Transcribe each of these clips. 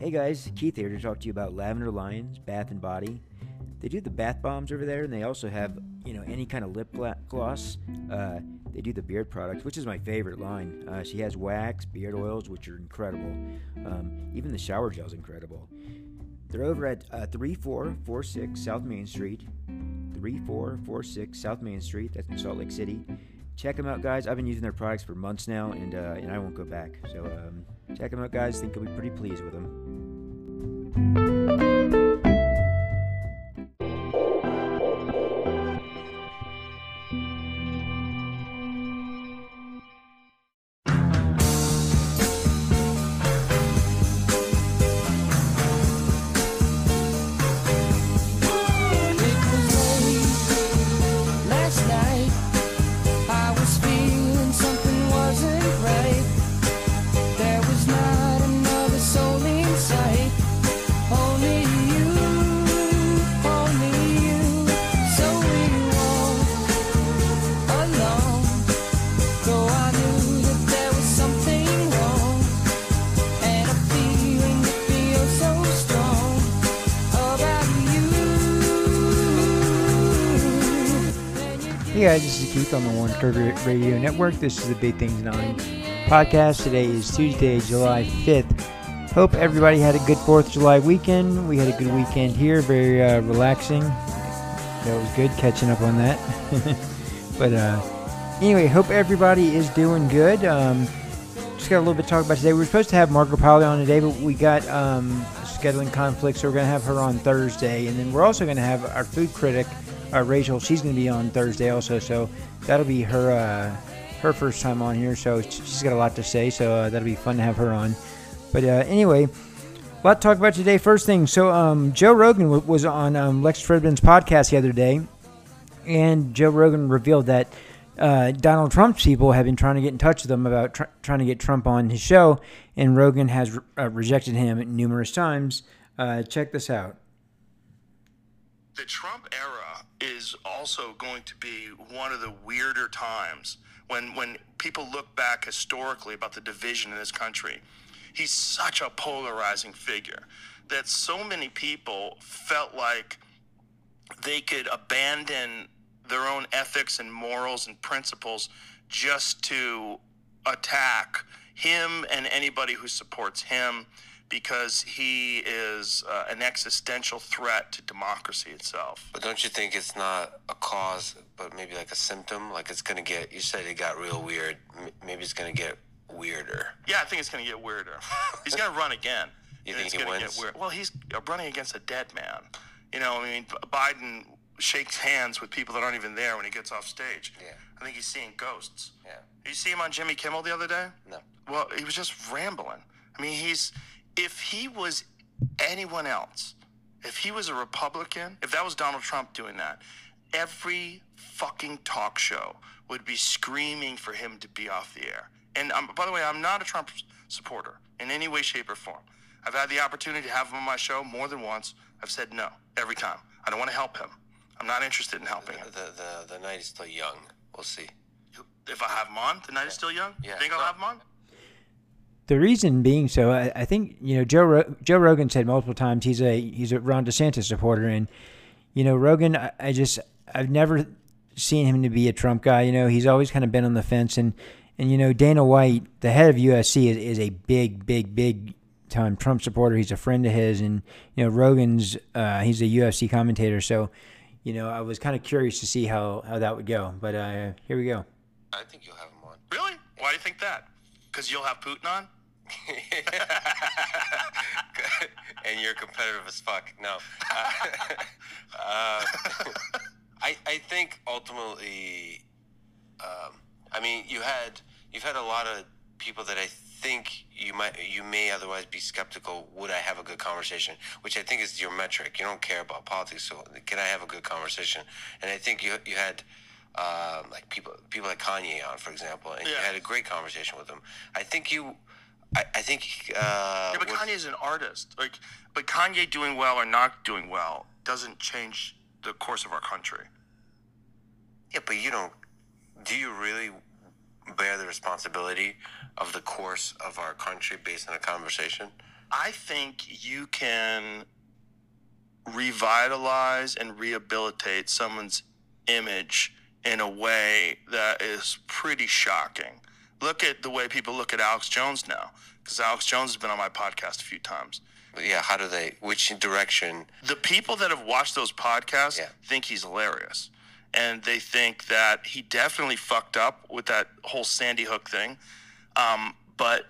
Hey guys, Keith here to talk to you about Lavender Lions Bath and Body. They do the bath bombs over there, and they also have you know any kind of lip gloss. Uh, they do the beard products, which is my favorite line. Uh, she has wax, beard oils, which are incredible. Um, even the shower gel's incredible. They're over at uh, 3446 South Main Street. 3446 South Main Street. That's in Salt Lake City. Check them out, guys. I've been using their products for months now, and uh, and I won't go back. So um, check them out, guys. I think you'll be pretty pleased with them. Thank you. Hey guys, this is Keith on the One Recovery Radio Network. This is the Big Things 9 podcast. Today is Tuesday, July 5th. Hope everybody had a good 4th of July weekend. We had a good weekend here, very uh, relaxing. That was good catching up on that. but uh, anyway, hope everybody is doing good. Um, just got a little bit to talk about today. We were supposed to have Margot Polly on today, but we got um, scheduling conflicts, so we're going to have her on Thursday. And then we're also going to have our food critic uh, Rachel. She's going to be on Thursday also, so that'll be her uh, her first time on here. So she's got a lot to say, so uh, that'll be fun to have her on. But uh, anyway, a lot to talk about today. First thing, so um, Joe Rogan w- was on um, Lex Fridman's podcast the other day, and Joe Rogan revealed that. Uh, Donald Trump's people have been trying to get in touch with him about tr- trying to get Trump on his show, and Rogan has re- uh, rejected him numerous times. check this out. The Trump era is also going to be one of the weirder times when when people look back historically about the division in this country. He's such a polarizing figure that so many people felt like they could abandon their own ethics and morals and principles just to attack him and anybody who supports him because he is uh, an existential threat to democracy itself. But don't you think it's not a cause, but maybe like a symptom? Like it's going to get, you said it got real weird. Maybe it's going to get weirder. Yeah, I think it's going to get weirder. he's going to run again. You think he wins? Get weird. Well, he's running against a dead man. You know, I mean, Biden shakes hands with people that aren't even there when he gets off stage. Yeah. I think he's seeing ghosts. Yeah. Did you see him on Jimmy Kimmel the other day? No. Well, he was just rambling. I mean, he's if he was anyone else, if he was a Republican, if that was Donald Trump doing that, every fucking talk show would be screaming for him to be off the air. And um, by the way, I'm not a Trump supporter in any way, shape, or form. I've had the opportunity to have him on my show more than once. I've said no every time. I don't want to help him. I'm not interested in helping the, him. The, the, the night is still young. We'll see. If I have him on, the night is still young? Yeah. Think I'll have him on? The reason being so, I, I think you know Joe Ro- Joe Rogan said multiple times he's a he's a Ron DeSantis supporter, and you know Rogan, I, I just I've never seen him to be a Trump guy. You know he's always kind of been on the fence, and and you know Dana White, the head of UFC, is, is a big big big time Trump supporter. He's a friend of his, and you know Rogan's uh, he's a UFC commentator, so you know I was kind of curious to see how how that would go. But uh, here we go. I think you'll have him on. Really? Why do you think that? Because you'll have Putin on? and you're competitive as fuck. No. Uh, uh, I, I think ultimately, um, I mean, you had you've had a lot of people that I think you might you may otherwise be skeptical. Would I have a good conversation? Which I think is your metric. You don't care about politics, so can I have a good conversation? And I think you you had. Um, like people, people like Kanye on, for example, and you had a great conversation with him. I think you, I, I think. Uh, Yeah, but Kanye's an artist. Like, but Kanye doing well or not doing well doesn't change the course of our country. Yeah, but you don't. Do you really bear the responsibility of the course of our country based on a conversation? I think you can revitalize and rehabilitate someone's image in a way that is pretty shocking. Look at the way people look at Alex Jones now, because Alex Jones has been on my podcast a few times. Yeah, how do they? Which direction? The people that have watched those podcasts Yeah. think he's hilarious. And they think that he definitely fucked up with that whole Sandy Hook thing. Um, but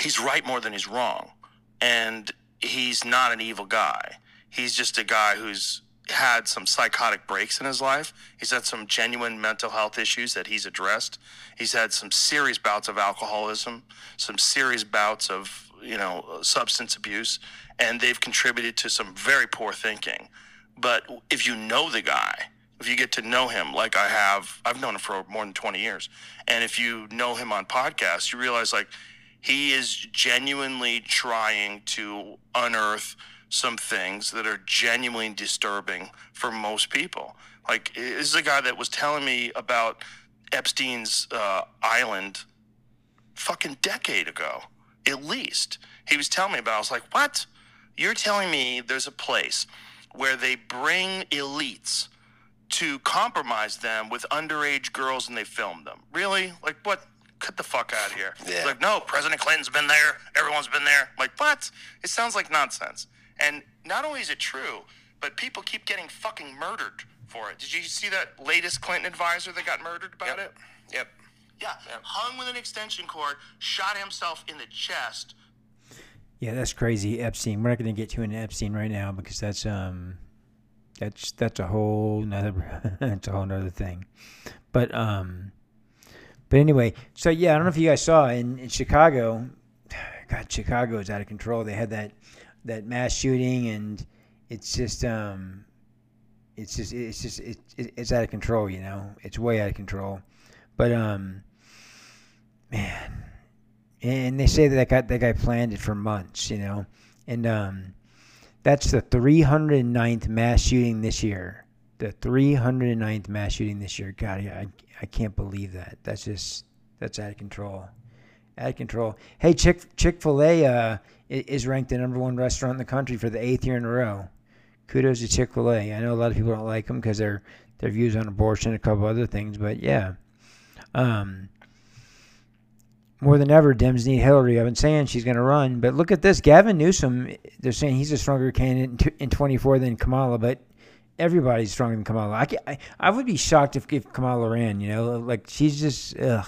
he's right more than he's wrong. And he's not an evil guy. He's just a guy who's had some psychotic breaks in his life. He's had some genuine mental health issues that he's addressed. He's had some serious bouts of alcoholism, some serious bouts of, you know, substance abuse, and they've contributed to some very poor thinking. But if you know the guy, if you get to know him like I have, I've known him for more than 20 years. And if you know him on podcasts, you realize like he is genuinely trying to unearth some things that are genuinely disturbing for most people. Like, this is a guy that was telling me about Epstein's uh, island fucking decade ago, at least. He was telling me about. It. I was like, "What? You're telling me there's a place where they bring elites to compromise them with underage girls and they film them? Really? Like what? Cut the fuck out of here!" Yeah. Like, no, President Clinton's been there. Everyone's been there. Like, what? It sounds like nonsense. And not only is it true, but people keep getting fucking murdered for it. Did you see that latest Clinton advisor that got murdered about it? Yep. Yeah, hung with an extension cord, shot himself in the chest. Yeah, that's crazy. Epstein. We're not going to get to an Epstein right now because that's um, that's that's a whole another that's a whole nother thing. But um, but anyway, so yeah, I don't know if you guys saw in, in Chicago. God, Chicago is out of control. They had that that mass shooting, and it's just um, it's just it's just it, it, it's out of control. You know, it's way out of control. But um, man, and they say that that guy, that guy planned it for months, you know, and um, that's the 309th mass shooting this year. The 309th mass shooting this year. God, I, I can't believe that. That's just that's out of control. Of control. Hey, Chick Chick Fil A uh, is ranked the number one restaurant in the country for the eighth year in a row. Kudos to Chick Fil A. I know a lot of people don't like them because their their views on abortion and a couple other things, but yeah. Um, more than ever, Dems need Hillary. I've been saying she's going to run, but look at this. Gavin Newsom, they're saying he's a stronger candidate in 24 than Kamala, but everybody's stronger than Kamala. I, I, I would be shocked if, if Kamala ran, you know? Like, she's just, ugh.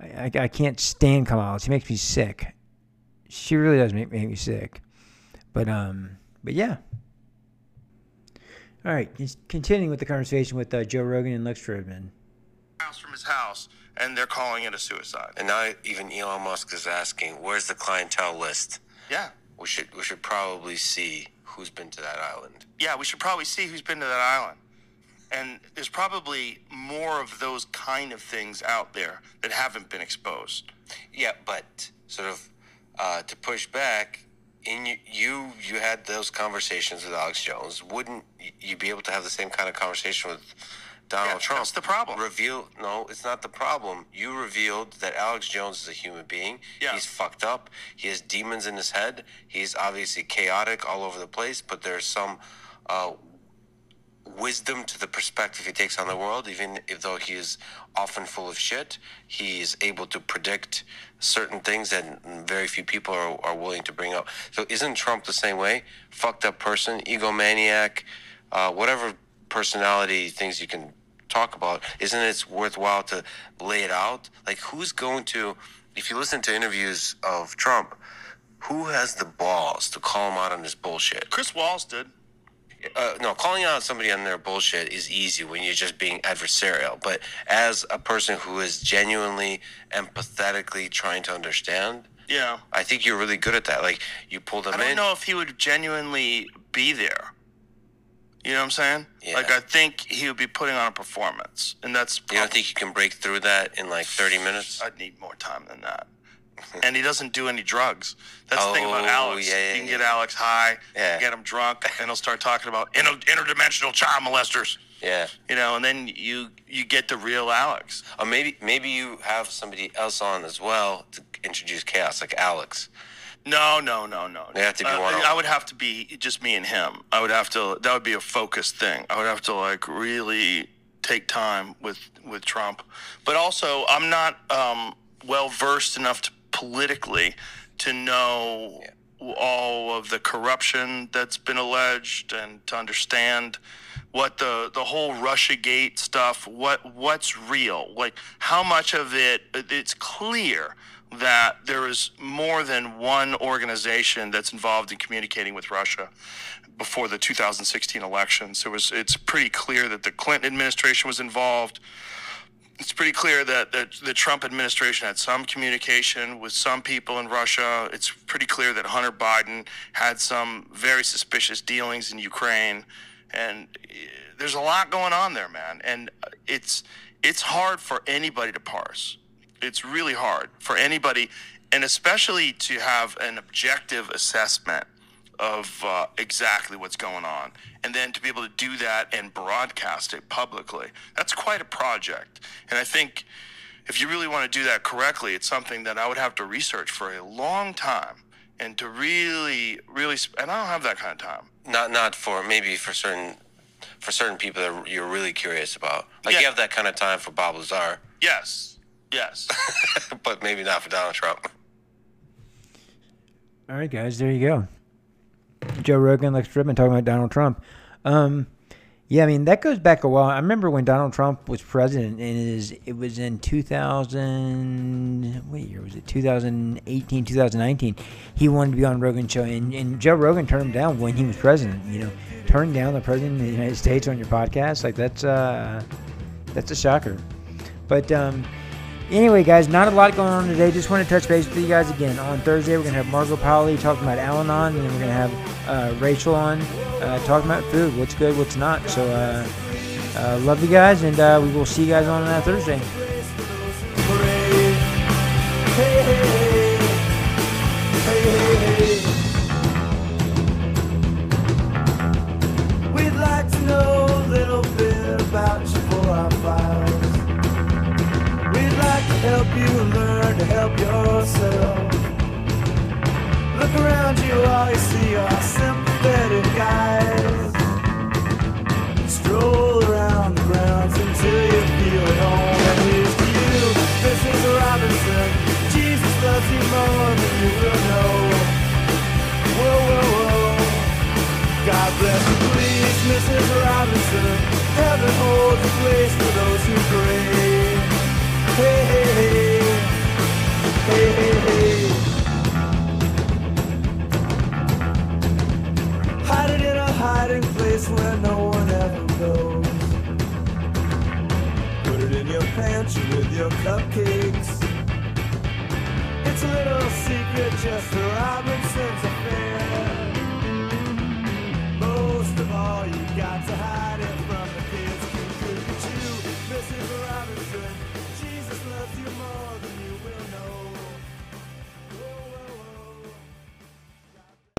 I, I, I can't stand Kamala. She makes me sick. She really does make, make me sick. But, um, but yeah. All right, continuing with the conversation with uh, Joe Rogan and Lex Fridman. House from his house, and they're calling it a suicide. And now even Elon Musk is asking, "Where's the clientele list?" Yeah. We should we should probably see who's been to that island. Yeah, we should probably see who's been to that island. And there's probably more of those kind of things out there that haven't been exposed. Yeah, but sort of uh, to push back, in you, you you had those conversations with Alex Jones. Wouldn't you be able to have the same kind of conversation with Donald Yeah, Trump? that's the problem. Reveal no, it's not the problem. You revealed that Alex Jones is a human being. Yeah. He's fucked up. He has demons in his head. He's obviously chaotic all over the place, but there's some uh, wisdom to the perspective he takes on the world, even if though he is often full of shit, he's able to predict certain things that very few people are, are willing to bring up. So isn't Trump the same way? Fucked up person, egomaniac, uh, whatever personality things you can talk about, isn't it worthwhile to lay it out? Like who's going to if you listen to interviews of Trump, who has the balls to call him out on his bullshit? Chris Wallace did. Uh, no, calling out somebody on their bullshit is easy when you're just being adversarial. But as a person who is genuinely empathetically trying to understand, Yeah. I think you're really good at that. Like you pull them I don't in. know if he would genuinely be there. You know what I'm saying? Yeah. Like I think he would be putting on a performance, and that's. You don't think you can break through that in like 30 minutes? I'd need more time than that. and he doesn't do any drugs. That's the thing about Oh, Alex. yeah, yeah, you can yeah. get Alex high, get him drunk, and he'll start talking about inter- interdimensional child molesters. Yeah. You know, and then you you get the real Alex. Or maybe maybe you have somebody else on as well to introduce chaos, like Alex. No, no, no, no. They have to be Uh, one-on-one. I would have to be just me and him. I would have to. That would be a focused thing. I would have to like really take time with with Trump. But also, I'm not um, well versed enough to, politically to know all of the corruption that's been alleged and to understand what the the whole Russia Gate stuff. What what's real? Like how much of it? It's clear that there is more than one organization that's involved in communicating with Russia before the 2016 elections. It was it's pretty clear that the Clinton administration was involved. It's pretty clear that the, the Trump administration had some communication with some people in Russia. It's pretty clear that Hunter Biden had some very suspicious dealings in Ukraine, and eh, there's a lot going on there, man. And it's it's hard for anybody to parse it's really hard for anybody, and especially to have an objective assessment of uh, exactly what's going on, and then to be able to do that and broadcast it publicly. That's quite a project, and I think if you really want to do that correctly, it's something that I would have to research for a long time, and to really, really, sp- and I don't have that kind of time. Not not for maybe for certain for certain people that you're really curious about. Like Yeah. you have that kind of time for Bob Lazar, Yes, yes. but maybe not for Donald Trump. All right, guys, there you go. Joe Rogan, Lex Fridman talking about Donald Trump. Um, yeah, I mean that goes back a while. I remember when Donald Trump was president, and it, is, it was in 2000. What year was it? 2018, 2019. He wanted to be on Rogan's show, and, and Joe Rogan turned him down when he was president. You know, turning down the president of the United States on your podcast, like that's uh, that's a shocker. But um, Anyway, guys, not a lot going on today. Just want to touch base with you guys again. On Thursday, we're going to have Margot Polly talking about Al Anon, and then we're going to have uh, Rachel on uh, talking about food, what's good, what's not. So, uh, uh, love you guys, and uh, we will see you guys on uh, Thursday. Yourself. Look around you, all you see are sympathetic guys. Stroll around the grounds until you feel at home. And here's to you, Mrs. Robinson. Jesus loves you more than you will know. Whoa, whoa, whoa. God bless you, please, Mrs. Robinson. Heaven holds a place for those who pray. Your with your cupcakes. It's a little secret just for Robinson's affair. Most of all, you got to hide it